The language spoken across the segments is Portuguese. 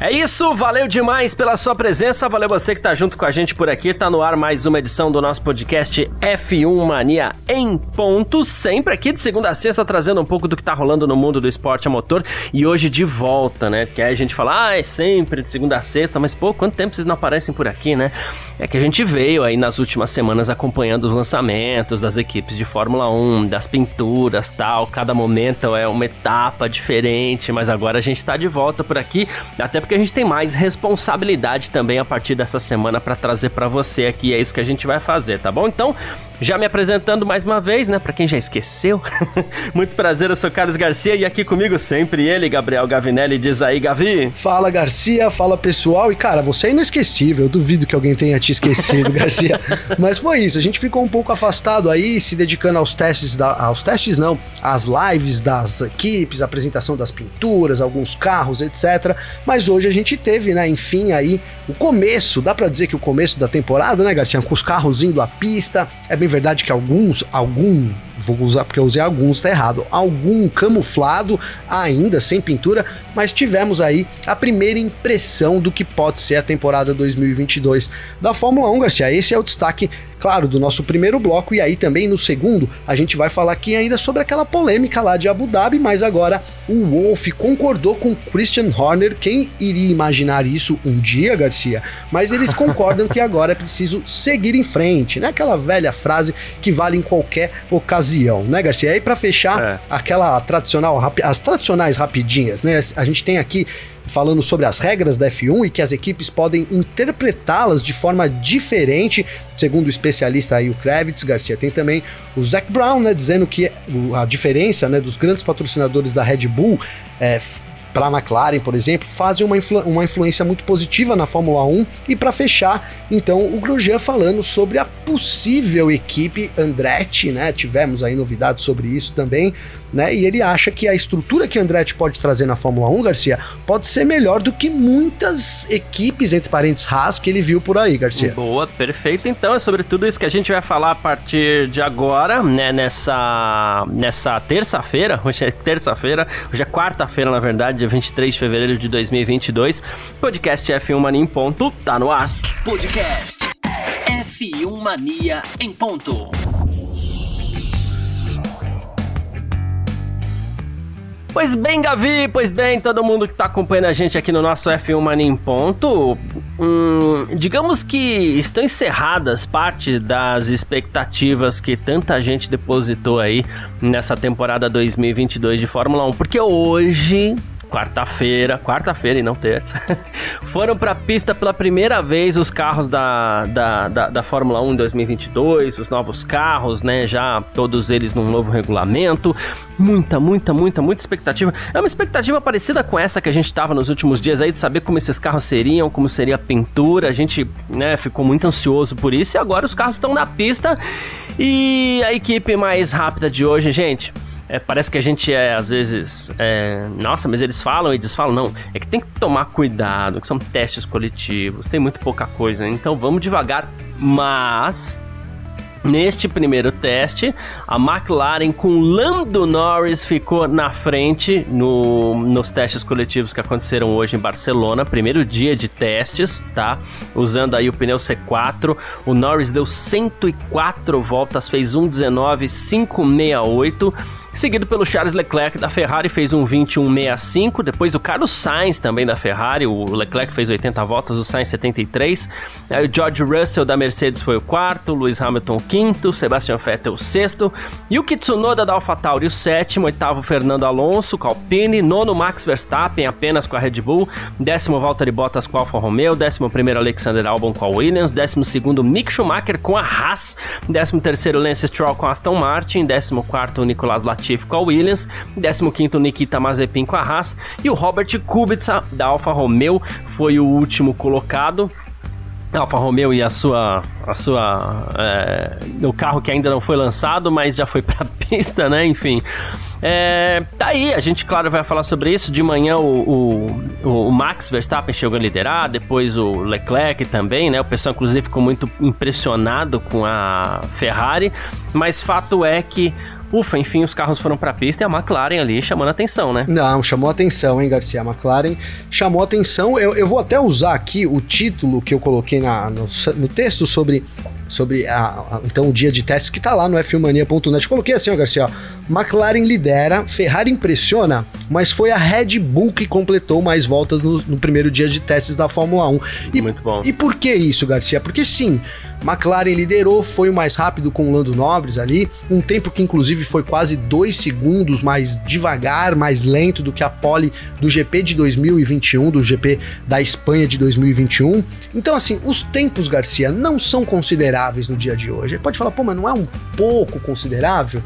É isso, valeu demais pela sua presença, valeu você que tá junto com a gente por aqui, tá no ar mais uma edição do nosso podcast F1 Mania em ponto, sempre aqui de segunda a sexta trazendo um pouco do que tá rolando no mundo do esporte a motor e hoje de volta, né? Porque aí a gente fala, ah, é sempre de segunda a sexta, mas pô, quanto tempo vocês não aparecem por aqui, né? É que a gente veio aí nas últimas semanas acompanhando os lançamentos das equipes de Fórmula 1, das pinturas, tal, cada momento é uma etapa diferente, mas agora a gente tá de volta por aqui, até porque a gente tem mais responsabilidade também a partir dessa semana para trazer para você aqui. É isso que a gente vai fazer, tá bom? Então, já me apresentando mais uma vez, né? Para quem já esqueceu, muito prazer, eu sou Carlos Garcia e aqui comigo sempre ele, Gabriel Gavinelli. Diz aí, Gavi. Fala, Garcia, fala pessoal. E cara, você é inesquecível, eu duvido que alguém tenha te esquecido, Garcia. Mas foi isso, a gente ficou um pouco afastado aí, se dedicando aos testes, da, aos testes não, às lives das equipes, apresentação das pinturas, alguns carros, etc. Mas hoje a gente teve, né, enfim, aí o começo, dá para dizer que o começo da temporada, né, Garcia, com os carros indo à pista, é bem verdade que alguns, algum, vou usar porque eu usei alguns, tá errado, algum camuflado ainda, sem pintura, mas tivemos aí a primeira impressão do que pode ser a temporada 2022 da Fórmula 1, Garcia. Esse é o destaque claro, do nosso primeiro bloco, e aí também no segundo a gente vai falar aqui ainda sobre aquela polêmica lá de Abu Dhabi, mas agora o Wolf concordou com Christian Horner, quem iria imaginar isso um dia, Garcia? Mas eles concordam que agora é preciso seguir em frente, né? Aquela velha frase que vale em qualquer ocasião, né, Garcia? E aí para fechar, é. aquela tradicional, as tradicionais rapidinhas, né? A gente tem aqui falando sobre as regras da F1 e que as equipes podem interpretá-las de forma diferente, segundo o especialista aí, o Kravitz Garcia. Tem também o Zac Brown, né, dizendo que a diferença né, dos grandes patrocinadores da Red Bull é, para a McLaren, por exemplo, fazem uma, influ uma influência muito positiva na Fórmula 1. E para fechar, então, o Grosjean falando sobre a possível equipe Andretti, né? Tivemos aí novidades sobre isso também, né? E ele acha que a estrutura que Andretti pode trazer na Fórmula 1, Garcia, pode ser melhor do que muitas equipes, entre parênteses, Haas, que ele viu por aí, Garcia. Boa, perfeito. Então é sobre tudo isso que a gente vai falar a partir de agora, né? Nessa, nessa terça-feira, hoje é terça-feira, hoje é quarta-feira, na verdade, dia 23 de fevereiro de 2022. Podcast F1 Mania em ponto, tá no ar. Podcast F1 Mania em ponto. Pois bem, Gavi, pois bem, todo mundo que está acompanhando a gente aqui no nosso F1 Mania em Ponto, hum, digamos que estão encerradas parte das expectativas que tanta gente depositou aí nessa temporada 2022 de Fórmula 1, porque hoje quarta-feira, quarta-feira e não terça, foram para a pista pela primeira vez os carros da, da, da, da, Fórmula 1 em 2022, os novos carros, né? Já todos eles num novo regulamento. Muita, muita, muita, muita expectativa. É uma expectativa parecida com essa que a gente estava nos últimos dias aí, de saber como esses carros seriam, como seria a pintura. A gente, né, ficou muito ansioso por isso e agora os carros estão na pista. E a equipe mais rápida de hoje, gente é, parece que a gente é, às vezes, é, nossa, mas eles falam e desfalam. Não, é que tem que tomar cuidado, que são testes coletivos, tem muito pouca coisa, então vamos devagar, mas Neste primeiro teste, a McLaren com Lando Norris ficou na frente no, nos testes coletivos que aconteceram hoje em Barcelona, primeiro dia de testes, tá? Usando aí o pneu C4, o Norris deu 104 voltas, fez 1:19.568 seguido pelo Charles Leclerc da Ferrari, fez um 21.65. Depois o Carlos Sainz também da Ferrari, o Leclerc fez 80 voltas, o Sainz 73. Aí o George Russell da Mercedes foi o quarto, Lewis Hamilton o quinto, Sebastian Vettel o sexto, e o Kitsunoda da AlphaTauri o sétimo, oitavo Fernando Alonso com nono Max Verstappen apenas com a Red Bull, décimo Valtteri Bottas com a Alfa Romeo, décimo primeiro Alexander Albon com a Williams, décimo segundo Mick Schumacher com a Haas, décimo terceiro Lance Stroll com a Aston Martin, décimo quarto Nicolas Latifi Com a Williams, 15º Nikita Mazepin com a Haas e o Robert Kubica da Alfa Romeo foi o último colocado. Alfa Romeo e a sua. A sua é, o carro que ainda não foi lançado, mas já foi pra pista, né? Enfim. É, tá aí, a gente, claro, vai falar sobre isso. De manhã o, o, o, Max Verstappen chegou a liderar, depois o Leclerc também, né? O pessoal, inclusive, ficou muito impressionado com a Ferrari, mas fato é que Ufa, enfim, os carros foram para a pista e a McLaren ali chamando atenção, né? Não, chamou atenção, hein, Garcia? A McLaren chamou atenção. Eu, eu vou até usar aqui o título que eu coloquei na, no, no texto sobre sobre a, a, então o dia de testes que tá lá no f1mania.net. Coloquei assim, ó, Garcia, ó, McLaren lidera, Ferrari impressiona, mas foi a Red Bull que completou mais voltas no, no primeiro dia de testes da Fórmula 1. E, Muito bom. E por que isso, Garcia? Porque sim, McLaren liderou, foi o mais rápido com o Lando Norris ali, um tempo que inclusive foi quase dois segundos mais devagar, mais lento do que a pole do GP de 2021, do GP da Espanha de 2021. Então, assim, os tempos, Garcia, não são consideráveis no dia de hoje. Pode falar, pô, mas não é um pouco considerável?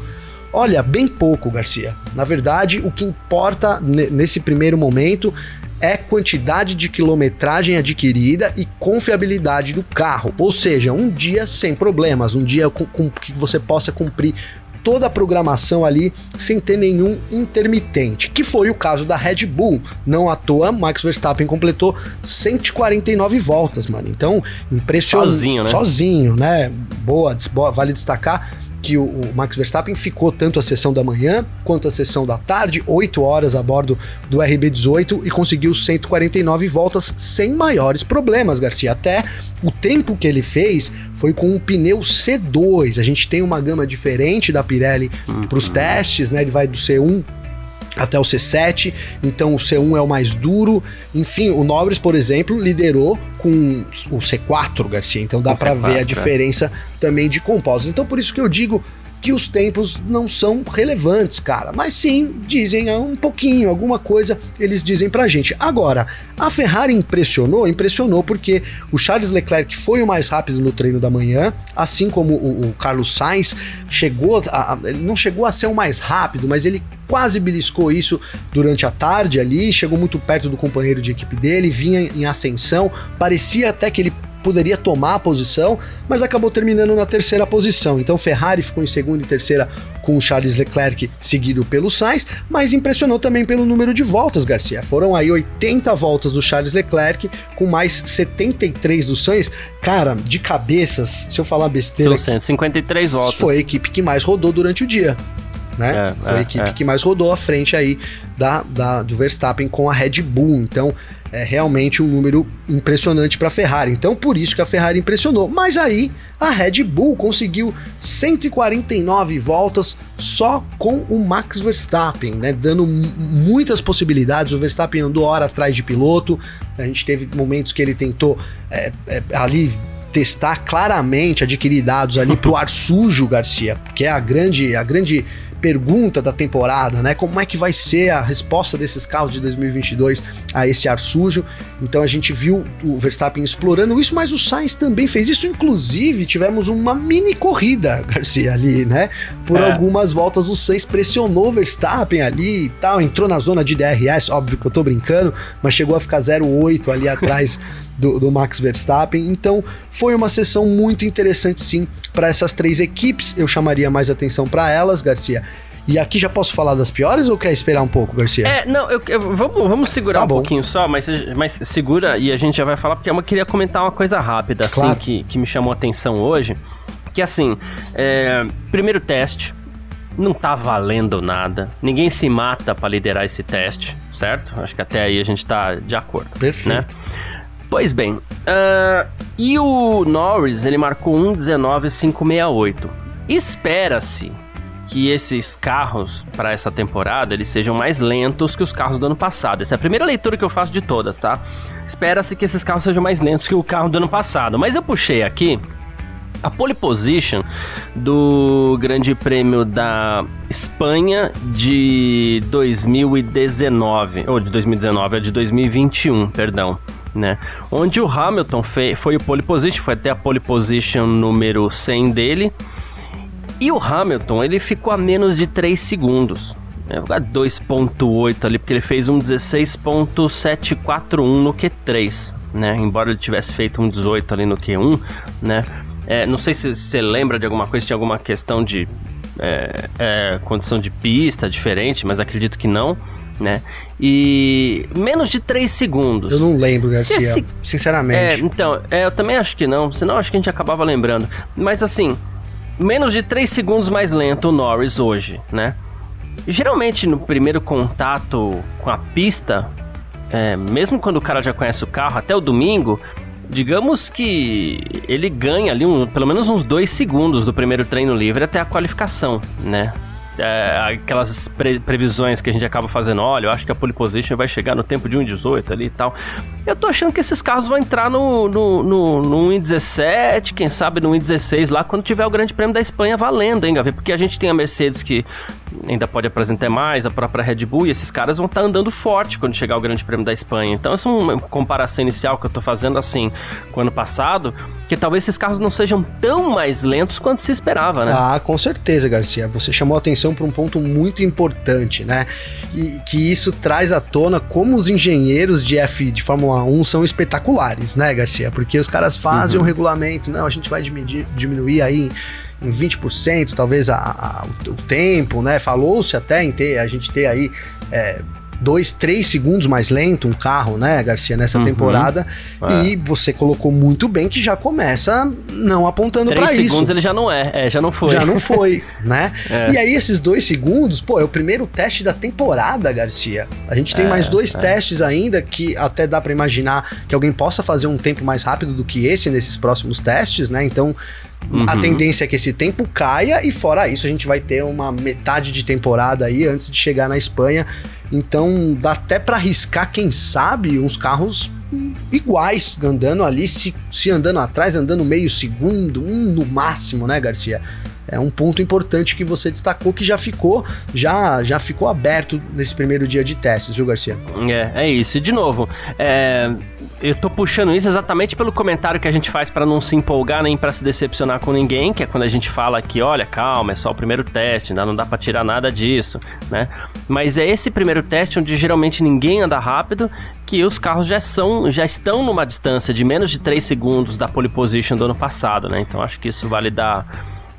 Olha, bem pouco, Garcia. Na verdade, o que importa nesse primeiro momento é quantidade de quilometragem adquirida e confiabilidade do carro. Ou seja, um dia sem problemas, um dia com, com que você possa cumprir toda a programação ali sem ter nenhum intermitente, que foi o caso da Red Bull. Não à toa, Max Verstappen completou 149 voltas, mano. Então, impressionante. Sozinho, né? Sozinho, né? Boa, boa, vale destacar que o, o, Max Verstappen ficou tanto a sessão da manhã quanto a sessão da tarde, 8 horas a bordo do RB18 e conseguiu 149 voltas sem maiores problemas, Garcia. Até o tempo que ele fez foi com um pneu C2. A gente tem uma gama diferente da Pirelli para os testes, né? Ele vai do C1 até o C7, então o C1 é o mais duro. Enfim, o Nobres, por exemplo, liderou com o C4, Garcia. Então dá para ver a é. diferença é. também de compostos. Então por isso que eu digo que os tempos não são relevantes, cara. Mas sim, dizem um pouquinho, alguma coisa eles dizem pra gente. Agora, a Ferrari impressionou? Impressionou porque o Charles Leclerc foi o mais rápido no treino da manhã, assim como o, o Carlos Sainz chegou, a, a, não chegou a ser o mais rápido, mas ele quase beliscou isso durante a tarde ali, chegou muito perto do companheiro de equipe dele, vinha em ascensão, parecia até que ele poderia tomar a posição, mas acabou terminando na terceira posição. Então Ferrari ficou em segunda e terceira com o Charles Leclerc, seguido pelo Sainz, mas impressionou também pelo número de voltas, Garcia. Foram aí 80 voltas do Charles Leclerc, com mais 73 do Sainz. Cara, de cabeças, se eu falar besteira. São 153 voltas. Foi a equipe que mais rodou durante o dia. Né? É, foi a é, equipe é. que mais rodou à frente aí da, da, do Verstappen com a Red Bull. Então, é realmente um número impressionante para a Ferrari. Então, por isso que a Ferrari impressionou. Mas aí a Red Bull conseguiu 149 voltas só com o Max Verstappen, né? Dando muitas possibilidades. O Verstappen andou hora atrás de piloto. A gente teve momentos que ele tentou é, é, ali testar claramente, adquirir dados ali para o ar sujo, Garcia, que é a grande, a grande pergunta da temporada, né? Como é que vai ser a resposta desses carros de 2022 a esse ar sujo? Então a gente viu o Verstappen explorando isso, mas o Sainz também fez isso. Inclusive, tivemos uma mini corrida, Garcia, ali, né? Por é. algumas voltas o Sainz pressionou o Verstappen ali e tal, entrou na zona de DRS, óbvio que eu tô brincando, mas chegou a ficar 0,8 ali atrás do, do, Max Verstappen. Então foi uma sessão muito interessante sim para essas três equipes. Eu chamaria mais atenção para elas, Garcia. E aqui já posso falar das piores ou quer esperar um pouco, Garcia? É, não, eu, eu vamos, vamos segurar tá um pouquinho só, mas, mas segura e a gente já vai falar, porque eu queria comentar uma coisa rápida, assim, claro. que, que me chamou a atenção hoje. Que assim, é, primeiro teste, não tá valendo nada. Ninguém se mata para liderar esse teste, certo? Acho que até aí a gente tá de acordo. Perfeito. Né? Pois bem, uh, e o Norris ele marcou 1,19,568. Espera-se que esses carros para essa temporada eles sejam mais lentos que os carros do ano passado. Essa é a primeira leitura que eu faço de todas, tá? Espera-se que esses carros sejam mais lentos que o carro do ano passado. Mas eu puxei aqui a pole position do Grande Prêmio da Espanha de 2019, ou de 2019, é de 2021, perdão né? Onde o Hamilton foi, foi o pole position, foi até a pole position número 100 dele. E o Hamilton, ele ficou a menos de 3 segundos É, 2.8 ali, porque ele fez um 16.741 no Q3, né? Embora ele tivesse feito um 18 ali no Q1, né? É, não sei se você lembra de alguma coisa, tinha alguma questão de é, é, condição de pista diferente, mas acredito que não, né? E menos de 3 segundos. Eu não lembro, Garcia, esse... sinceramente. É, então, é, eu também acho que não, senão acho que a gente acabava lembrando. Mas assim, menos de 3 segundos mais lento o Norris hoje, né? Geralmente no primeiro contato com a pista, é, mesmo quando o cara já conhece o carro, até o domingo, digamos que ele ganha ali um, pelo menos uns dois segundos do primeiro treino livre até a qualificação, né? É, aquelas pre previsões que a gente acaba fazendo, olha, eu acho que a pole position vai chegar no tempo de 1,18 ali e tal. Eu tô achando que esses carros vão entrar no, no, no, no 1,17, quem sabe no 1,16 lá, quando tiver o Grande Prêmio da Espanha valendo, hein, Gavi? Porque a gente tem a Mercedes que ainda pode apresentar mais, a própria Red Bull, e esses caras vão estar tá andando forte quando chegar o Grande Prêmio da Espanha. Então, essa é uma comparação inicial que eu tô fazendo assim com o ano passado, que talvez esses carros não sejam tão mais lentos quanto se esperava, né? Ah, com certeza, Garcia. Você chamou a atenção para um ponto muito importante, né? E que isso traz à tona como os engenheiros de F de Fórmula 1 são espetaculares, né, Garcia? Porque os caras fazem uhum. um regulamento, não, a gente vai diminuir, diminuir aí em 20%, talvez a, a, o, tempo, né? Falou-se até em ter, a gente ter aí é, dois, três segundos mais lento um carro, né, Garcia, nessa uhum. temporada. É. E você colocou muito bem que já começa não apontando para isso. Três segundos ele já não é, é, já não foi. Já não foi, né? É. E aí esses dois segundos, pô, é o primeiro teste da temporada, Garcia. A gente tem é, mais dois é. testes ainda que até dá para imaginar que alguém possa fazer um tempo mais rápido do que esse nesses próximos testes, né? Então Uhum. A tendência é que esse tempo caia e fora isso a gente vai ter uma metade de temporada aí antes de chegar na Espanha. Então dá até para arriscar, quem sabe, uns carros iguais, andando ali, se, se andando atrás, andando meio segundo, um no máximo, né, Garcia? é um ponto importante que você destacou que já ficou já já ficou aberto nesse primeiro dia de testes, viu, Garcia? É, é isso. De novo, é, eu tô puxando isso exatamente pelo comentário que a gente faz para não se empolgar nem para se decepcionar com ninguém, que é quando a gente fala que, olha, calma, é só o primeiro teste, ainda não dá para tirar nada disso, né? Mas é esse primeiro teste onde geralmente ninguém anda rápido, que os carros já são já estão numa distância de menos de 3 segundos da pole position do ano passado, né? Então acho que isso vale dar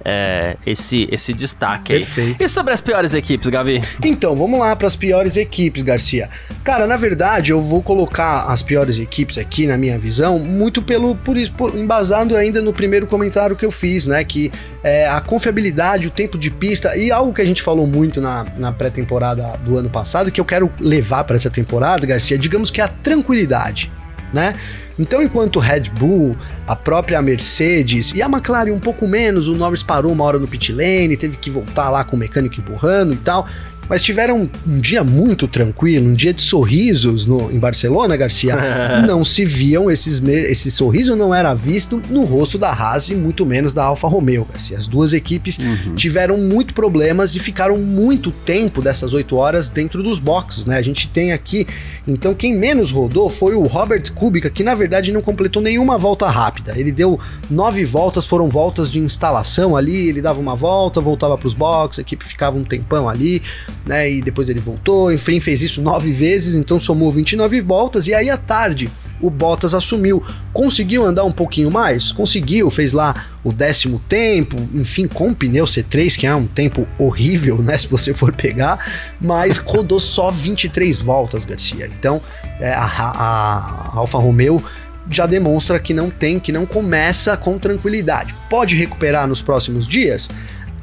é, esse, esse destaque Perfeito. aí. E sobre as piores equipes, Gavi? Então, vamos lá para as piores equipes, Garcia. Cara, na verdade, eu vou colocar as piores equipes aqui, na minha visão, muito pelo por, por embasado ainda no primeiro comentário que eu fiz, né? Que é, a confiabilidade, o tempo de pista e algo que a gente falou muito na, na pré-temporada do ano passado, que eu quero levar para essa temporada, Garcia, digamos que é a tranquilidade, né? Então, enquanto Red Bull, a própria Mercedes e a McLaren um pouco menos, o Norris parou uma hora no pit lane, teve que voltar lá com o mecânico empurrando e tal mas tiveram um dia muito tranquilo, um dia de sorrisos no, em Barcelona, Garcia. não se viam esses esse sorriso não era visto no rosto da Haas e muito menos da Alfa Romeo, Garcia. As duas equipes uhum. tiveram muito problemas e ficaram muito tempo dessas oito horas dentro dos boxes, né? A gente tem aqui, então quem menos rodou foi o Robert Kubica, que na verdade não completou nenhuma volta rápida. Ele deu nove voltas, foram voltas de instalação ali, ele dava uma volta, voltava para os boxes, a equipe ficava um tempão ali né? E depois ele voltou, enfim, fez isso nove vezes, então somou 29 voltas. E aí à tarde o Bottas assumiu. Conseguiu andar um pouquinho mais? Conseguiu, fez lá o décimo tempo, enfim, com pneu C3, que é um tempo horrível, né? Se você for pegar, mas rodou só 23 voltas, Garcia. Então é, a, a Alfa Romeo já demonstra que não tem, que não começa com tranquilidade. Pode recuperar nos próximos dias?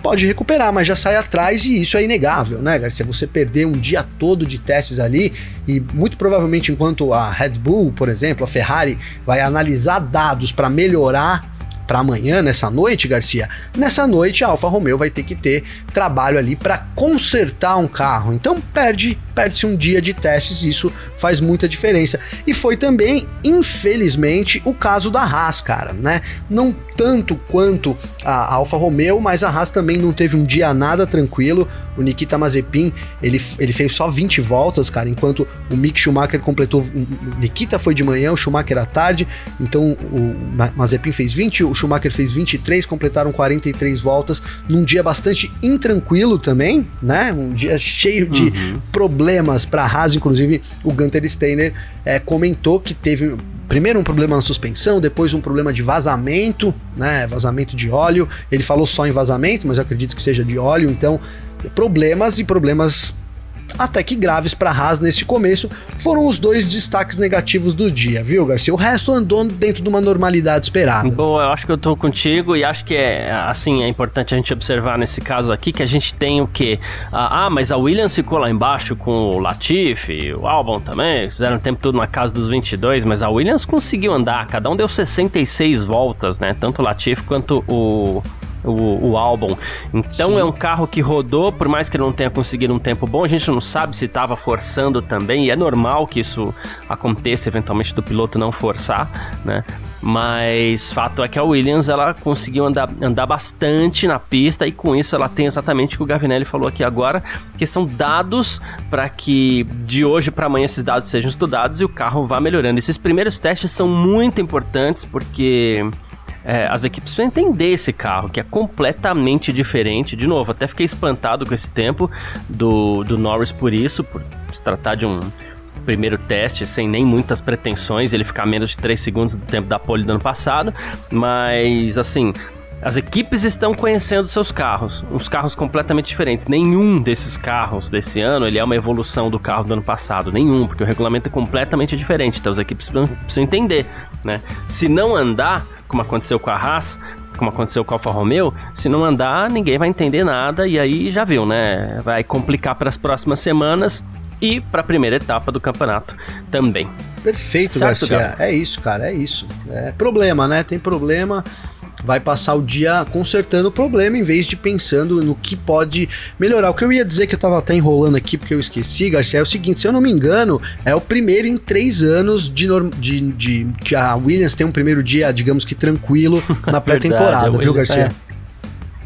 pode recuperar, mas já sai atrás e isso é inegável, né, Garcia? Você perder um dia todo de testes ali e muito provavelmente enquanto a Red Bull, por exemplo, a Ferrari vai analisar dados para melhorar para amanhã, nessa noite, Garcia, nessa noite a Alfa Romeo vai ter que ter trabalho ali para consertar um carro. Então perde, perde-se um dia de testes, e isso faz muita diferença. E foi também, infelizmente, o caso da Haas, cara, né? Não tanto quanto a Alfa Romeo, mas a Haas também não teve um dia nada tranquilo. O Nikita Mazepin, ele, ele fez só 20 voltas, cara, enquanto o Mick Schumacher completou. O Nikita foi de manhã, o Schumacher à tarde, então o Mazepin fez 20, o Schumacher fez 23, completaram 43 voltas num dia bastante intranquilo também, né? Um dia cheio de uhum. problemas para a Haas, inclusive o Gunter Steiner é, comentou que teve primeiro um problema na suspensão, depois um problema de vazamento, né? Vazamento de óleo. Ele falou só em vazamento, mas eu acredito que seja de óleo, então problemas e problemas até que graves para Haas nesse começo, foram os dois destaques negativos do dia, viu, Garcia? O resto andou dentro de uma normalidade esperada. Boa, eu acho que eu tô contigo e acho que é assim, é importante a gente observar nesse caso aqui que a gente tem o quê? Ah, ah mas a Williams ficou lá embaixo com o Latifi, o Albon também, fizeram o tempo todo na casa dos 22, mas a Williams conseguiu andar, cada um deu 66 voltas, né? Tanto o Latifi quanto o o, o álbum. Então Sim. é um carro que rodou, por mais que ele não tenha conseguido um tempo bom, a gente não sabe se estava forçando também, e é normal que isso aconteça eventualmente do piloto não forçar, né? Mas fato é que a Williams ela conseguiu andar, andar bastante na pista e com isso ela tem exatamente o que o Gavinelli falou aqui agora, que são dados para que de hoje para amanhã esses dados sejam estudados e o carro vá melhorando. Esses primeiros testes são muito importantes porque é, as equipes precisam entender esse carro, que é completamente diferente. De novo, até fiquei espantado com esse tempo do, do Norris por isso, por se tratar de um primeiro teste sem nem muitas pretensões, ele ficar menos de 3 segundos do tempo da pole do ano passado, mas assim, as equipes estão conhecendo seus carros, uns carros completamente diferentes. Nenhum desses carros desse ano ele é uma evolução do carro do ano passado, nenhum, porque o regulamento é completamente diferente. Então as equipes precisam entender, né? Se não andar, como aconteceu com a Haas, como aconteceu com a Alfa Romeo, se não andar, ninguém vai entender nada e aí já viu, né? Vai complicar para as próximas semanas e para a primeira etapa do campeonato também. Perfeito, certo, Garcia. É isso, cara, é isso. É problema, né? Tem problema vai passar o dia consertando o problema em vez de pensando no que pode melhorar. O que eu ia dizer que eu tava até enrolando aqui porque eu esqueci, Garcia, é o seguinte: se eu não me engano, é o primeiro em três anos de, de, de que a Williams tem um primeiro dia, digamos que tranquilo, na pré-temporada, viu, Garcia? É.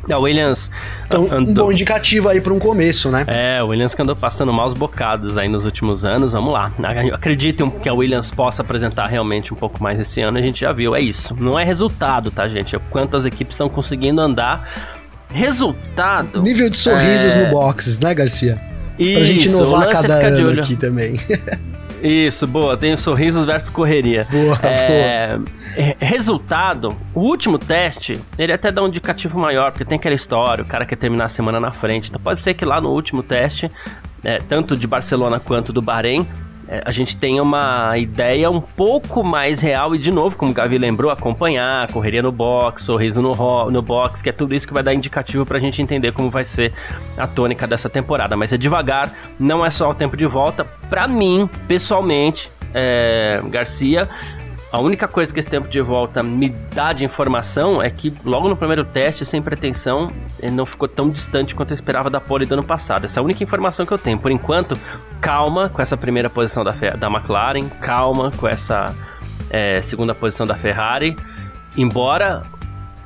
A Williams. Então, andou... um bom indicativo aí para um começo, né? É, o Williams que andou passando maus bocados aí nos últimos anos. Vamos lá. Acreditem que a Williams possa apresentar realmente um pouco mais esse ano, a gente já viu. É isso. Não é resultado, tá, gente? É quanto as equipes estão conseguindo andar. Resultado. Nível de sorrisos é... no boxes, né, Garcia? Isso, pra gente inovar é cada ano aqui também. Isso, boa. Tem sorrisos versus correria. Boa, é, boa. Resultado, o último teste, ele até dá um indicativo maior, porque tem aquela história, o cara quer terminar a semana na frente. Então pode ser que lá no último teste, é, tanto de Barcelona quanto do Bahrein, a gente tem uma ideia um pouco mais real e, de novo, como o Gavi lembrou, acompanhar, correria no box, sorriso no, no box, que é tudo isso que vai dar indicativo pra gente entender como vai ser a tônica dessa temporada. Mas é devagar, não é só o tempo de volta. Pra mim, pessoalmente, é, Garcia, a única coisa que esse tempo de volta me dá de informação é que logo no primeiro teste, sem pretensão, ele não ficou tão distante quanto eu esperava da pole do ano passado. Essa é a única informação que eu tenho. Por enquanto, calma com essa primeira posição da, da McLaren, calma com essa é, segunda posição da Ferrari. Embora,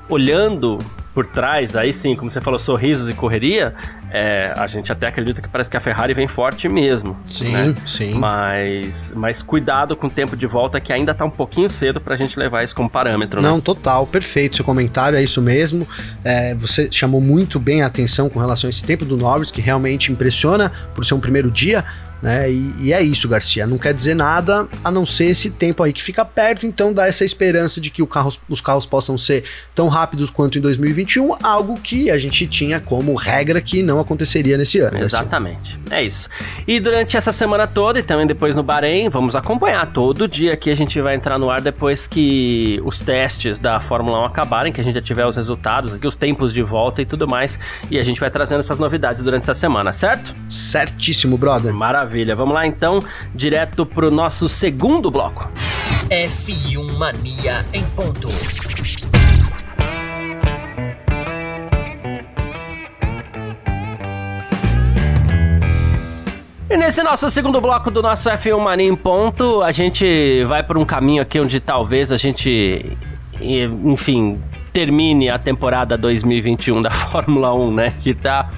olhando por trás, aí sim, como você falou, sorrisos e correria, é, a gente até acredita que parece que a Ferrari vem forte mesmo. Sim, né? sim. Mas, mas cuidado com o tempo de volta, que ainda tá um pouquinho cedo pra gente levar isso como parâmetro, né? Não, total, perfeito. Seu comentário é isso mesmo. É, você chamou muito bem a atenção com relação a esse tempo do Norris, que realmente impressiona por ser um primeiro dia. Né? E, e, é isso, Garcia. Não quer dizer nada a não ser esse tempo aí que fica perto, então dá essa esperança de que carro, os carros possam ser tão rápidos quanto em 2021, algo que a gente tinha como regra que não aconteceria nesse ano. Exatamente. Garcia. É isso. E durante essa semana toda e também depois no Bahrein, vamos acompanhar todo dia que a gente vai entrar no ar depois que os testes da Fórmula 1 acabarem, que a gente já tiver os resultados, aqui os tempos de volta e tudo mais, e a gente vai trazendo essas novidades durante essa semana, certo? Certíssimo, brother. Maravilha. Maravilha. Vamos lá então, direto pro nosso segundo bloco. F1 Mania em ponto. E nesse nosso segundo bloco do nosso F1 Mania em ponto, a gente vai por um caminho aqui onde talvez a gente, enfim, termine a temporada 2021 da Fórmula 1, né? Que tá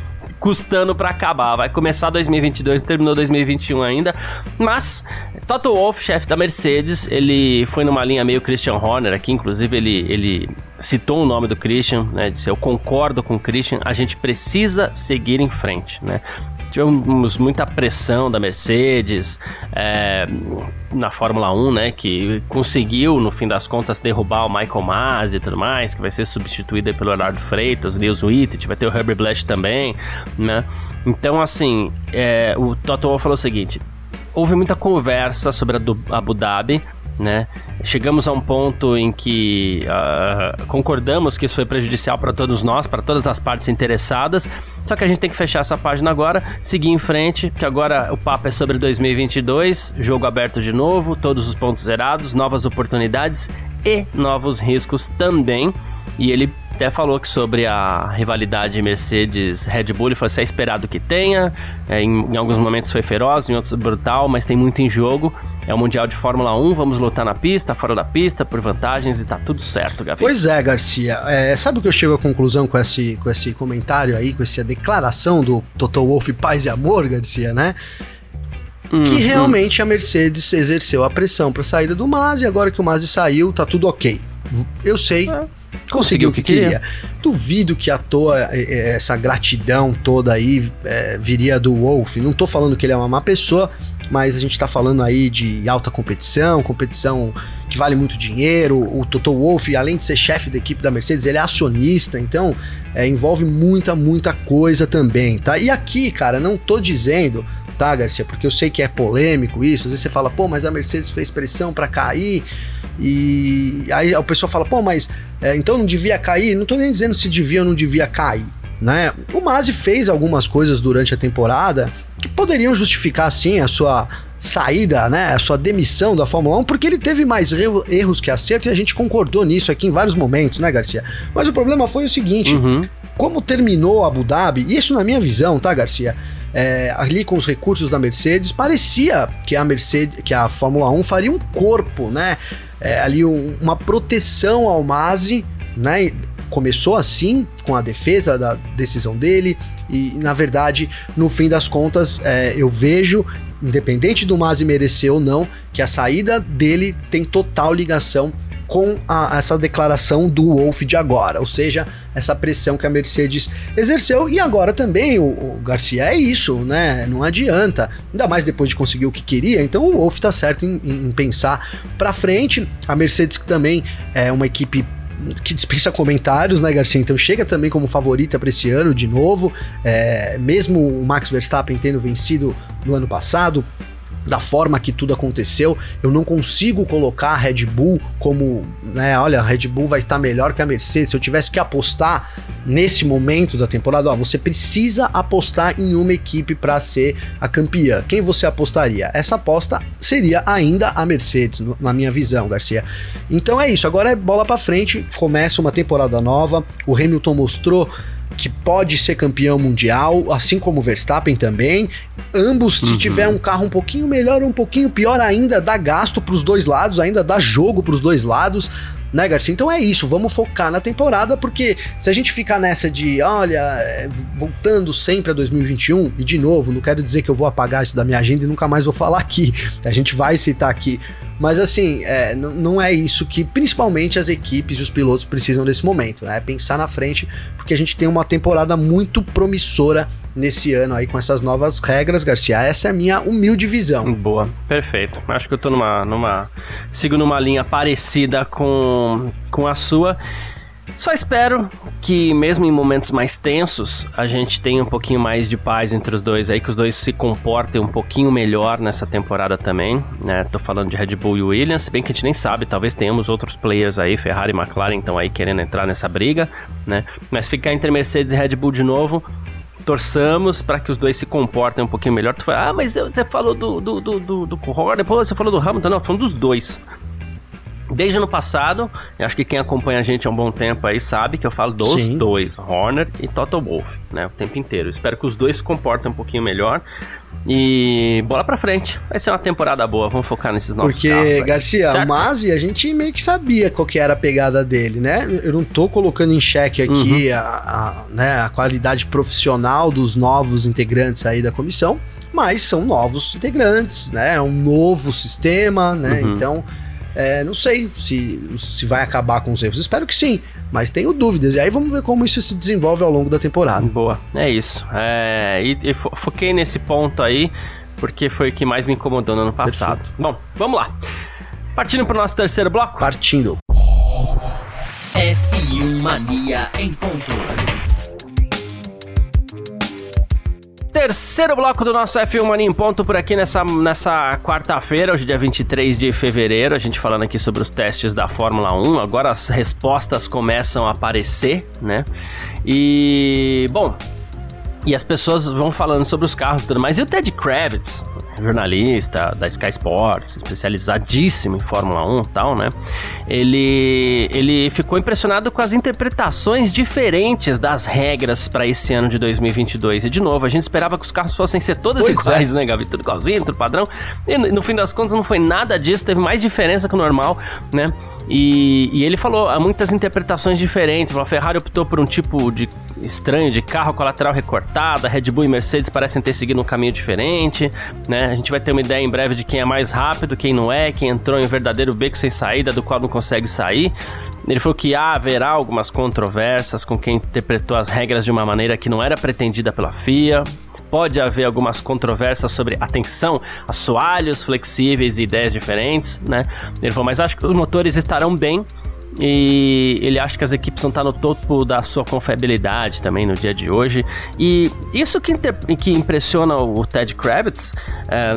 custando para acabar. Vai começar 2022, terminou 2021 ainda. Mas Toto Wolff, chefe da Mercedes, ele foi numa linha meio Christian Horner aqui, inclusive ele, ele citou o nome do Christian, né? Disse: Eu concordo com o Christian, a gente precisa seguir em frente, né? Tivemos muita pressão da Mercedes é, na Fórmula 1, né? Que conseguiu, no fim das contas, derrubar o Michael Masi e tudo mais, que vai ser substituído pelo Leonardo Freitas, Lewis Witt, vai ter o Herbert Blash também, né? Então, assim, é, o Toto Wolff falou o seguinte: houve muita conversa sobre a Abu Dhabi, né? Chegamos a um ponto em que uh, concordamos que isso foi prejudicial para todos nós, para todas as partes interessadas. Só que a gente tem que fechar essa página agora, seguir em frente, que agora o papo é sobre 2022, jogo aberto de novo, todos os pontos zerados, novas oportunidades e novos riscos também. E ele até falou que sobre a rivalidade Mercedes-Red Bull, ele falou assim, é esperado que tenha, é, em, em, alguns momentos foi feroz, em outros brutal, mas tem muito em jogo. É o Mundial de Fórmula 1, vamos lutar na pista, fora da pista, por vantagens e tá tudo certo, Gavi. Pois é, Garcia. É, sabe o que eu chego à conclusão com esse, com esse comentário aí, com essa declaração do Toto Wolff Paz e Amor, Garcia, né? Que realmente hum. a Mercedes exerceu a pressão para a saída do Masi, agora que o Masi saiu, tá tudo ok. Eu sei, é conseguiu o que queria. queria. Duvido que à toa é, é, essa gratidão toda aí é, viria do Wolf. Não tô falando que ele é uma má pessoa, mas a gente tá falando aí de alta competição, competição que vale muito dinheiro. O Toto Wolff, além de ser chefe da equipe da Mercedes, ele é acionista, então é, envolve muita, muita coisa também, tá? E aqui, cara, não tô dizendo tá, Garcia? Porque eu sei que é polêmico isso. Às vezes você fala, pô, mas a Mercedes fez pressão para cair. E aí o pessoal fala, pô, mas é, então não devia cair? Não tô nem dizendo se devia ou não devia cair. Né? O Masi fez algumas coisas durante a temporada que poderiam justificar sim a sua saída, né, a sua demissão da Fórmula 1, porque ele teve mais erros que acerto e a gente concordou nisso aqui em vários momentos, né, Garcia? Mas o problema foi o seguinte: uhum. como terminou Abu Dhabi, e isso na minha visão, tá, Garcia? É, ali com os recursos da Mercedes, parecia que a Mercedes, que a Fórmula 1 faria um corpo, né? é, ali um, uma proteção ao Masi, né? Começou assim, com a defesa da decisão dele, e na verdade, no fim das contas, é, eu vejo, independente do Masi merecer ou não, que a saída dele tem total ligação com a, essa declaração do Wolf de agora, ou seja, essa pressão que a Mercedes exerceu e agora também o, o Garcia é isso, né? Não adianta, ainda mais depois de conseguir o que queria. Então o Wolf tá certo em, em pensar para frente. A Mercedes que também é uma equipe que dispensa comentários, né, Garcia? Então chega também como favorita para esse ano de novo. É, mesmo o Max Verstappen tendo vencido no ano passado, da forma que tudo aconteceu, eu não consigo colocar a Red Bull como, né, olha, a Red Bull vai estar melhor que a Mercedes. Se eu tivesse que apostar nesse momento da temporada, ó, você precisa apostar em uma equipe para ser a campeã. Quem você apostaria? Essa aposta seria ainda a Mercedes, na minha visão, Garcia. Então é isso, agora é bola para frente, começa uma temporada nova. O Hamilton mostrou que pode ser campeão mundial, assim como o Verstappen também. Ambos, se uhum. tiver um carro um pouquinho melhor ou um pouquinho pior ainda, dá gasto para os dois lados, ainda dá jogo para os dois lados né, Garcia? Então é isso, vamos focar na temporada, porque se a gente ficar nessa de, olha, é, voltando sempre a 2021, e de novo, não quero dizer que eu vou apagar isso da minha agenda e nunca mais vou falar aqui, a gente vai citar aqui, mas assim, é, não é isso que principalmente as equipes e os pilotos precisam nesse momento, né? É pensar na frente, porque a gente tem uma temporada muito promissora nesse ano aí com essas novas regras, Garcia. Essa é a minha humilde visão. Boa, perfeito. Acho que eu tô numa. numa sigo numa linha parecida com, com a sua. Só espero que, mesmo em momentos mais tensos, a gente tenha um pouquinho mais de paz entre os dois aí, que os dois se comportem um pouquinho melhor nessa temporada também, né? Tô falando de Red Bull e Williams, bem que a gente nem sabe, talvez tenhamos outros players aí, Ferrari e McLaren, então aí querendo entrar nessa briga, né? Mas ficar entre Mercedes e Red Bull de novo, torçamos para que os dois se comportem um pouquinho melhor. Tu fala, ah, mas você falou do, do, do, do, do você falou do Hamilton, não, falando dos dois. Desde ano passado, acho que quem acompanha a gente há um bom tempo aí sabe que eu falo dos Sim. dois, Horner e Total Wolff, né? O tempo inteiro. Espero que os dois se comportem um pouquinho melhor. E bola pra frente. Vai ser uma temporada boa. Vamos focar nesses novos Porque, carros. Porque, Garcia, certo? Mazzi, a gente meio que sabia qual que era a pegada dele, né? Eu não tô colocando em xeque aqui uhum. a, a, né, a qualidade profissional dos novos integrantes aí da comissão, mas são novos integrantes, né? É um novo sistema, né? Uhum. Então é, não sei se, se vai acabar com os erros. Espero que sim, mas tenho dúvidas. E aí vamos ver como isso se desenvolve ao longo da temporada. Boa, é isso. É, e, e foquei nesse ponto aí, porque foi o que mais me incomodou no ano passado. Perfeito. Bom, vamos lá. Partindo para o nosso terceiro bloco? Partindo. F1 Mania em ponto. Terceiro bloco do nosso F1 Mania em ponto por aqui nessa, nessa quarta-feira, hoje dia 23 de fevereiro, a gente falando aqui sobre os testes da Fórmula 1. Agora as respostas começam a aparecer, né? E, bom, e as pessoas vão falando sobre os carros e tudo mais. E o Ted Kravitz, jornalista da Sky Sports, especializadíssimo em Fórmula 1 e tal, né? Ele, ele ficou impressionado com as interpretações diferentes das regras para esse ano de 2022. E, de novo, a gente esperava que os carros fossem ser todos pois iguais, é. né, Gabi? Tudo igualzinho, tudo padrão. E, no fim das contas, não foi nada disso, teve mais diferença que o normal, né? E, e, ele falou há muitas interpretações diferentes. A Ferrari optou por um tipo de estranho de carro com a lateral recortada, Red Bull e Mercedes parecem ter seguido um caminho diferente, né? A gente vai ter uma ideia em breve de quem é mais rápido, quem não é, quem entrou em um verdadeiro beco sem saída, do qual não consegue sair. Ele falou que haverá algumas controvérsias com quem interpretou as regras de uma maneira que não era pretendida pela FIA pode haver algumas controvérsias sobre, atenção, assoalhos flexíveis e ideias diferentes, né? Ele falou, mas acho que os motores estarão bem e ele acha que as equipes vão estar no topo da sua confiabilidade também no dia de hoje. E isso que, que impressiona o Ted Kravitz. É,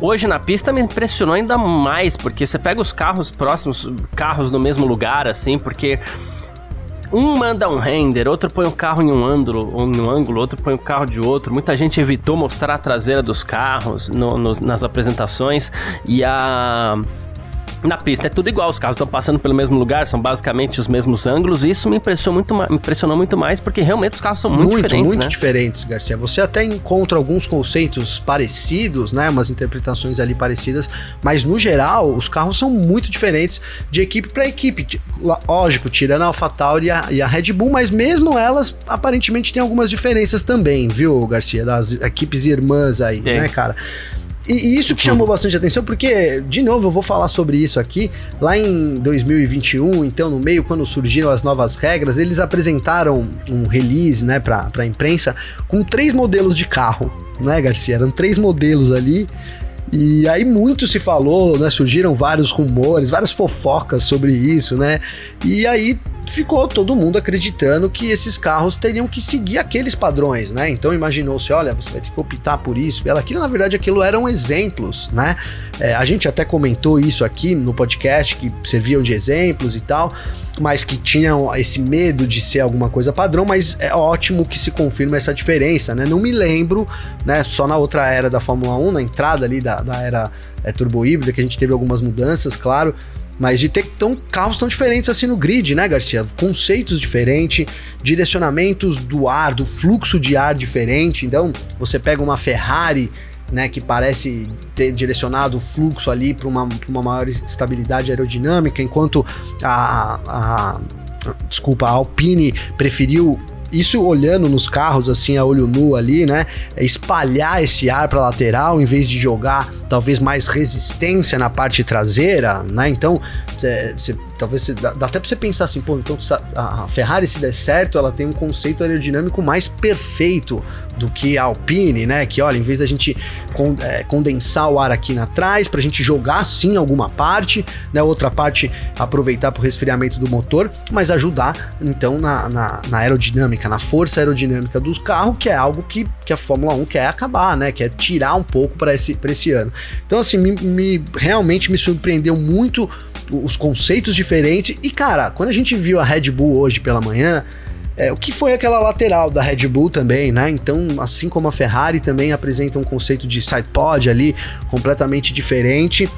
hoje na pista me impressionou ainda mais, porque você pega os carros próximos, carros no mesmo lugar, assim, porque um manda um render, outro põe o carro em um ângulo, um ângulo, outro põe o carro de outro. Muita gente evitou mostrar a traseira dos carros no, no, nas apresentações e a na pista é tudo igual, os carros estão passando pelo mesmo lugar, são basicamente os mesmos ângulos, e isso me impressionou muito, me impressionou muito mais, porque realmente os carros são muito, muito diferentes. Muito né? diferentes, Garcia. Você até encontra alguns conceitos parecidos, né? Umas interpretações ali parecidas, mas no geral, os carros são muito diferentes de equipe para equipe. Lógico, tirando a AlphaTauri e a, e a Red Bull, mas mesmo elas aparentemente têm algumas diferenças também, viu, Garcia? Das equipes irmãs aí, Tem. né, cara? E, isso que chamou bastante atenção, porque, de novo, eu vou falar sobre isso aqui. Lá em 2021, então, no meio, quando surgiram as novas regras, eles apresentaram um release, né, pra, pra imprensa, com três modelos de carro, né, Garcia? Eram três modelos ali. E aí muito se falou, né? Surgiram vários rumores, várias fofocas sobre isso, né? E aí ficou todo mundo acreditando que esses carros teriam que seguir aqueles padrões, né? Então imaginou-se, olha, você vai ter que optar por isso, pelo aquilo. Na verdade, aquilo eram exemplos, né? É, a gente até comentou isso aqui no podcast, que serviam de exemplos e tal, mas que tinham esse medo de ser alguma coisa padrão, mas é ótimo que se confirme essa diferença, né? Não me lembro, né? Só na outra era da Fórmula 1, na entrada ali da, da era é, turbo híbrida, que a gente teve algumas mudanças, claro, mas de ter tão, carros tão diferentes assim no grid, né, Garcia? Conceitos diferentes, direcionamentos do ar, do fluxo de ar diferente. Então, você pega uma Ferrari, né, que parece ter direcionado o fluxo ali para uma, uma maior estabilidade aerodinâmica, enquanto a, a desculpa, a Alpine preferiu isso olhando nos carros assim a olho nu ali, né? Espalhar esse ar para lateral em vez de jogar talvez mais resistência na parte traseira, né? Então, você talvez dá, dá até para você pensar assim, pô, então a Ferrari se der certo, ela tem um conceito aerodinâmico mais perfeito do que a Alpine, né? Que olha, em vez da gente con, é, condensar o ar aqui na trás, para a gente jogar sim alguma parte, né? Outra parte aproveitar para o resfriamento do motor, mas ajudar então na, na, na, aerodinâmica, na força aerodinâmica dos carros, que é algo que, que a Fórmula 1 quer acabar, né? Quer tirar um pouco para esse, esse ano. Então, assim, me, me, realmente me surpreendeu muito os conceitos diferentes. E, cara, quando a gente viu a Red Bull hoje pela manhã, é, o que foi aquela lateral da Red Bull também, né? Então, assim como a Ferrari também apresenta um conceito de side pod ali completamente diferente.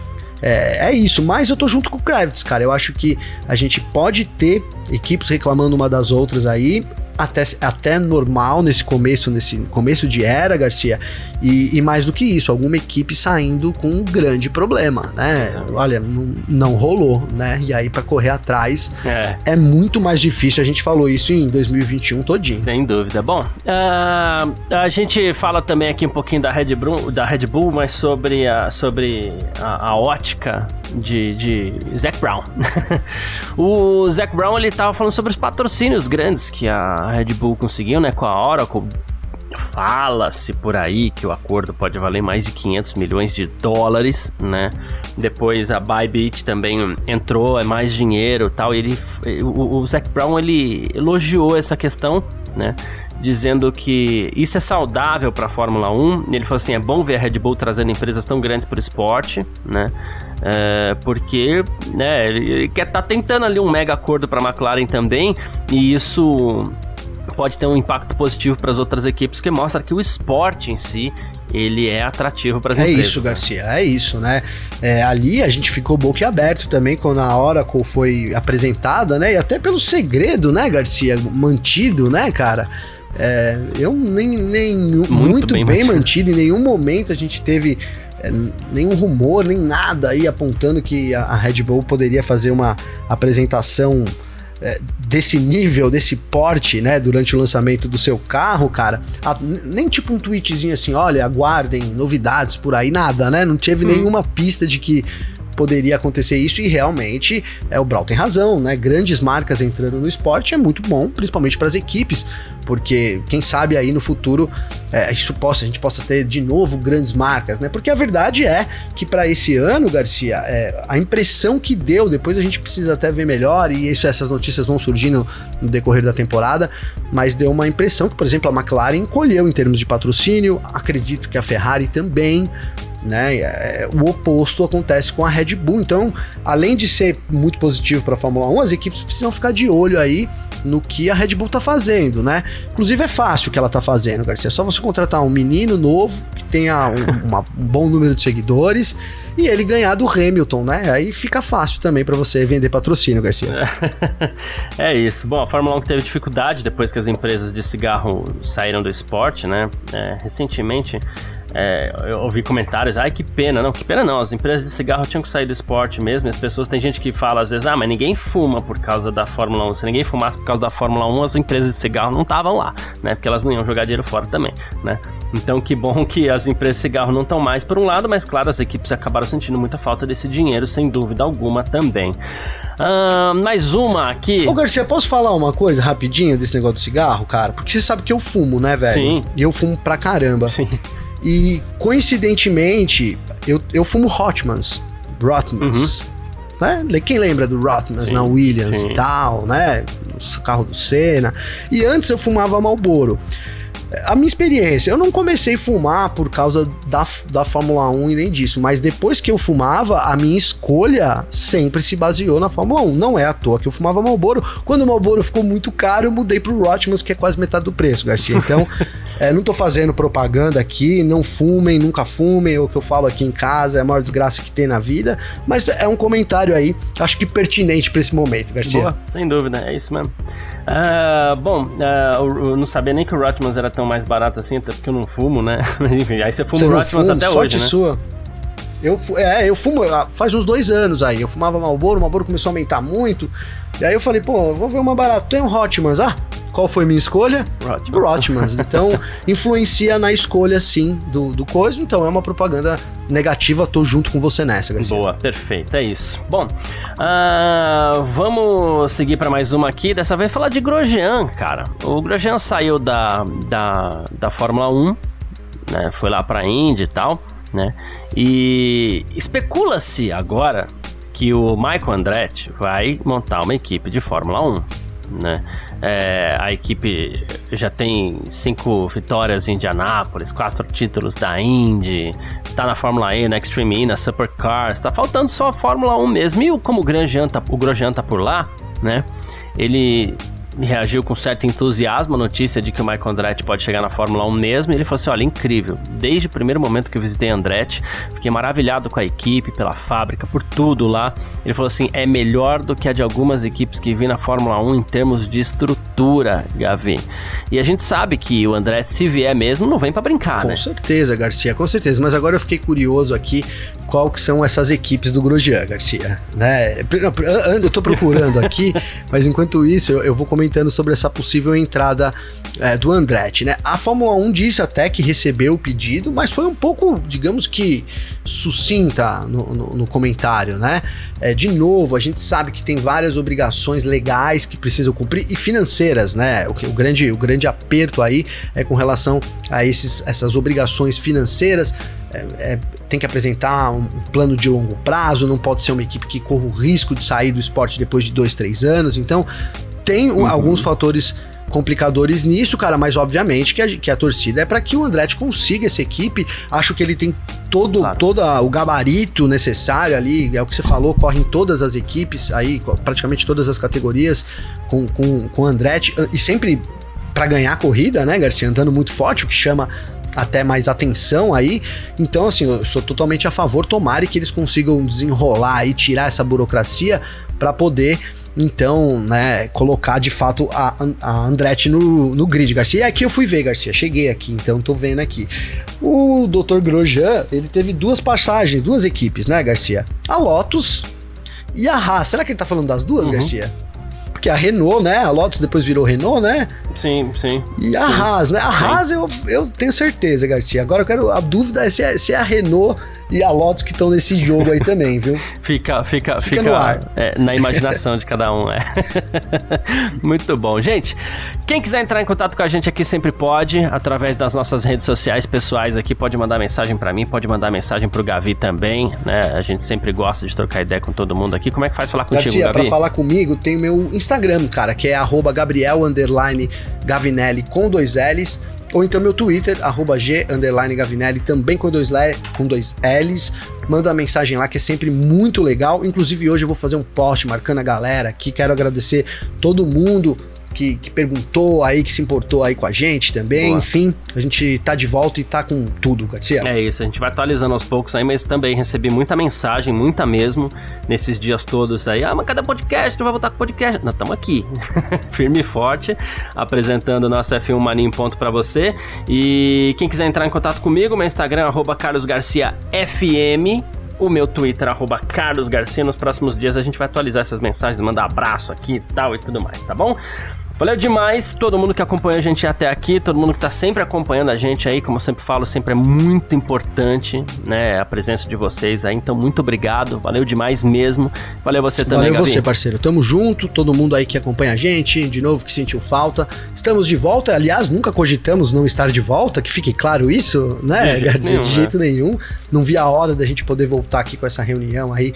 é, é, isso. Mas eu tô junto com o Kravitz, cara. Eu acho que a gente pode ter equipes reclamando uma das outras aí até, até normal nesse começo, nesse começo de era, Garcia. E, e, mais do que isso, alguma equipe saindo com um grande problema, né? Olha, não, não rolou, né? E aí, para correr atrás, é. é. muito mais difícil. A gente falou isso em 2021 todinho. Sem dúvida. Bom, uh, a gente fala também aqui um pouquinho da Red Bull, da Red Bull mas sobre a, sobre a, a ótica de, de Zac Brown. o Zac Brown, ele tava falando sobre os patrocínios grandes que a Red Bull conseguiu, né? Com a Oracle Fala-se por aí que o acordo pode valer mais de 500 milhões de dólares, né? Depois a Bybit também entrou, é mais dinheiro tal. E ele, o, o Zac Brown ele elogiou essa questão, né? Dizendo que isso é saudável para a Fórmula 1. Ele falou assim: é bom ver a Red Bull trazendo empresas tão grandes para o esporte, né? É, porque né, ele quer tá tentando ali um mega acordo para a McLaren também, e isso pode ter um impacto positivo para as outras equipes, que mostra que o esporte em si ele é atrativo para as é empresas. É isso, né? Garcia, é isso, né? É, ali a gente ficou boquiaberto também quando a Oracle foi apresentada, né? E até pelo segredo, né, Garcia, mantido, né, cara? É, eu nem, nem muito, muito bem, bem mantido. mantido, em nenhum momento a gente teve é, nenhum rumor, nem nada aí apontando que a, a Red Bull poderia fazer uma apresentação desse nível, desse porte, né, durante o lançamento do seu carro, cara, a, nem tipo um tweetzinho assim, olha, aguardem novidades por aí, nada, né? Não teve hum. nenhuma pista de que poderia acontecer isso e realmente é, o Brau tem razão, né? Grandes marcas entrando no esporte é muito bom, principalmente para as equipes, porque quem sabe aí no futuro é, isso possa, a gente possa ter de novo grandes marcas, né? Porque a verdade é que para esse ano, Garcia, é, a impressão que deu, depois a gente precisa até ver melhor e isso, essas notícias vão surgindo no decorrer da temporada, mas deu uma impressão que, por exemplo, a McLaren encolheu em termos de patrocínio, acredito que a Ferrari também, né? É, o oposto acontece com a Red Bull. Então, além de ser muito positivo para a Fórmula 1, as equipes precisam ficar de olho aí no que a Red Bull tá fazendo, né? Inclusive é fácil o que ela tá fazendo, Garcia. É só você contratar um menino novo que tenha um, uma, um bom número de seguidores e ele ganhar do Hamilton, né? Aí fica fácil também para você vender patrocínio, Garcia. é isso. Bom, a Fórmula 1 teve dificuldade depois que as empresas de cigarro saíram do esporte, né? É, recentemente é, eu ouvi comentários, ai que pena, não, que pena não, as empresas de cigarro tinham que sair do esporte mesmo, as pessoas, tem gente que fala às vezes, ah, mas ninguém fuma por causa da Fórmula 1, se ninguém fumasse por causa da Fórmula 1, as empresas de cigarro não estavam lá, né, porque elas não iam jogar dinheiro fora também, né, então que bom que as empresas de cigarro não estão mais por um lado, mas claro, as equipes acabaram sentindo muita falta desse dinheiro, sem dúvida alguma também. Ah, mais uma aqui. Ô Garcia, posso falar uma coisa rapidinho desse negócio do cigarro, cara? Porque você sabe que eu fumo, né, velho? Sim. E eu fumo pra caramba. Sim. E coincidentemente, eu, eu fumo Hotmans, Rotmans. Uhum. Né? Quem lembra do Rotmans sim, na Williams sim. e tal, né? O carro do Senna. E antes eu fumava Marlboro a minha experiência, eu não comecei a fumar por causa da, da Fórmula 1 e nem disso, mas depois que eu fumava, a minha escolha sempre se baseou na Fórmula 1. Não é à toa que eu fumava Marlboro. Quando o Marlboro ficou muito caro, eu mudei pro Rotmans, que é quase metade do preço, Garcia. Então, é, não tô fazendo propaganda aqui, não fumem, nunca fumem, é o que eu falo aqui em casa, é a maior desgraça que tem na vida, mas é um comentário aí, acho que pertinente para esse momento, Garcia. Boa, sem dúvida, é isso mesmo. Uh, bom, uh, eu não sabia nem que o Rotmans era tão mais barato assim, até porque eu não fumo, né? Mas enfim, aí você fuma o Rotmans até sorte hoje, né? sua. Eu, é, eu fumo ah, faz uns dois anos aí. Eu fumava Malboro, o Malboro começou a aumentar muito. E aí eu falei, pô, vou ver uma barata. Tem um Hotmans. Ah, qual foi minha escolha? Rotmans. Rotmans. Então, influencia na escolha, sim, do, do coisa. Então, é uma propaganda negativa. Tô junto com você nessa, Garcia. Boa, perfeito. É isso. Bom, uh, vamos seguir para mais uma aqui. Dessa vez falar de Grosjean, cara. O Grosjean saiu da, da, da Fórmula 1, né? Foi lá pra Indy e tal, né? E especula-se agora que o Michael Andretti vai montar uma equipe de Fórmula 1 né? É, a equipe já tem cinco vitórias em Indianápolis, quatro títulos da Indy, tá na Fórmula E, na Extreme E, na Supercars, tá faltando só a Fórmula 1 mesmo. E como o Grosjean tá, o Grosjean tá por lá, né? Ele reagiu com certo entusiasmo à notícia de que o Michael Andretti pode chegar na Fórmula 1 mesmo. E ele falou assim: olha, incrível. Desde o primeiro momento que eu visitei Andretti, fiquei maravilhado com a equipe, pela fábrica, por tudo lá. Ele falou assim: é melhor do que a de algumas equipes que vi na Fórmula 1 em termos de estrutura, Gavi. E a gente sabe que o Andretti, se vier mesmo, não vem para brincar, com né? Com certeza, Garcia, com certeza. Mas agora eu fiquei curioso aqui qual que são essas equipes do Grosjean, Garcia, né? Eu tô procurando aqui, mas enquanto isso eu, eu, vou comentando sobre essa possível entrada é, do Andretti, né? A Fórmula 1 disse até que recebeu o pedido, mas foi um pouco, digamos que, sucinta no, no, no comentário, né? É, de novo, a gente sabe que tem várias obrigações legais que precisam cumprir e financeiras, né? O, o, grande, o grande aperto aí é com relação a esses, essas obrigações financeiras é, é, tem que apresentar um plano de longo prazo, não pode ser uma equipe que corra o risco de sair do esporte depois de dois, três anos. Então, tem um, uhum. alguns fatores complicadores nisso, cara, mas obviamente que a, que a torcida é para que o Andretti consiga essa equipe. Acho que ele tem todo, claro. todo o gabarito necessário ali, é o que você falou, corre em todas as equipes, aí praticamente todas as categorias com, com, com o Andretti, e sempre para ganhar a corrida, né, Garcia, andando muito forte, o que chama até mais atenção aí. Então, assim, eu sou totalmente a favor. Tomara que eles consigam desenrolar e tirar essa burocracia para poder então, né, colocar de fato a, a Andretti no, no grid, Garcia. E aqui eu fui ver, Garcia, cheguei aqui, então tô vendo aqui. O Dr. Grosjean, ele teve duas passagens, duas equipes, né, Garcia? A Lotus e a Haas. Será que ele tá falando das duas, uhum. Garcia? Porque a Renault, né? A Lotus depois virou Renault, né? Sim, sim. E a sim. Haas, né? A Haas eu, eu tenho certeza, Garcia. Agora eu quero. A dúvida é se é, se é a Renault e a Lotus que estão nesse jogo aí também, viu? Fica, fica, fica, fica no ar. É, na imaginação de cada um, é. Muito bom. Gente, quem quiser entrar em contato com a gente aqui sempre pode, através das nossas redes sociais pessoais aqui, pode mandar mensagem para mim, pode mandar mensagem pro Gavi também, né? A gente sempre gosta de trocar ideia com todo mundo aqui. Como é que faz falar contigo, Garcia, Gavi? Pra falar comigo, tem o meu Instagram, cara, que é arroba Gabriel Gavinelli com dois L's ou então meu Twitter, arroba G Gavinelli, também com dois, com dois L's. Manda uma mensagem lá que é sempre muito legal. Inclusive, hoje eu vou fazer um post marcando a galera aqui. Quero agradecer todo mundo que, que, perguntou aí, que se importou aí com a gente também. Boa. Enfim, a gente tá de volta e tá com tudo, Garcia. É isso, a gente vai atualizando aos poucos aí, mas também recebi muita mensagem, muita mesmo, nesses dias todos aí. Ah, mas cadê o podcast? Não vai voltar com o podcast? Nós estamos aqui, firme e forte, apresentando o nosso F1 Mania em ponto pra você. E quem quiser entrar em contato comigo, meu Instagram é carlosgarciafm o meu Twitter, arroba Carlos Garcia. Nos próximos dias a gente vai atualizar essas mensagens, mandar abraço aqui e tal e tudo mais, tá bom? Valeu demais todo mundo que acompanha a gente até aqui, todo mundo que tá sempre acompanhando a gente aí, como eu sempre falo, sempre é muito importante, né, a presença de vocês aí. Então, muito obrigado, valeu demais mesmo. Valeu você também, Valeu Gabi. você, parceiro. Tamo junto, todo mundo aí que acompanha a gente, de novo que sentiu falta. Estamos de volta, aliás, nunca cogitamos não estar de volta, que fique claro isso, né, de jeito, nenhum, de jeito né? nenhum. Não vi a hora da gente poder voltar aqui com essa reunião aí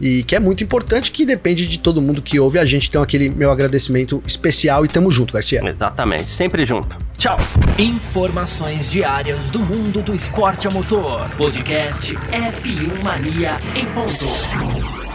e que é muito importante, que depende de todo mundo que ouve a gente. Então, aquele meu agradecimento especial e tamo junto, Garcia. Exatamente, sempre junto. Tchau. Informações diárias do mundo do esporte a motor. Podcast F1 Mania em ponto.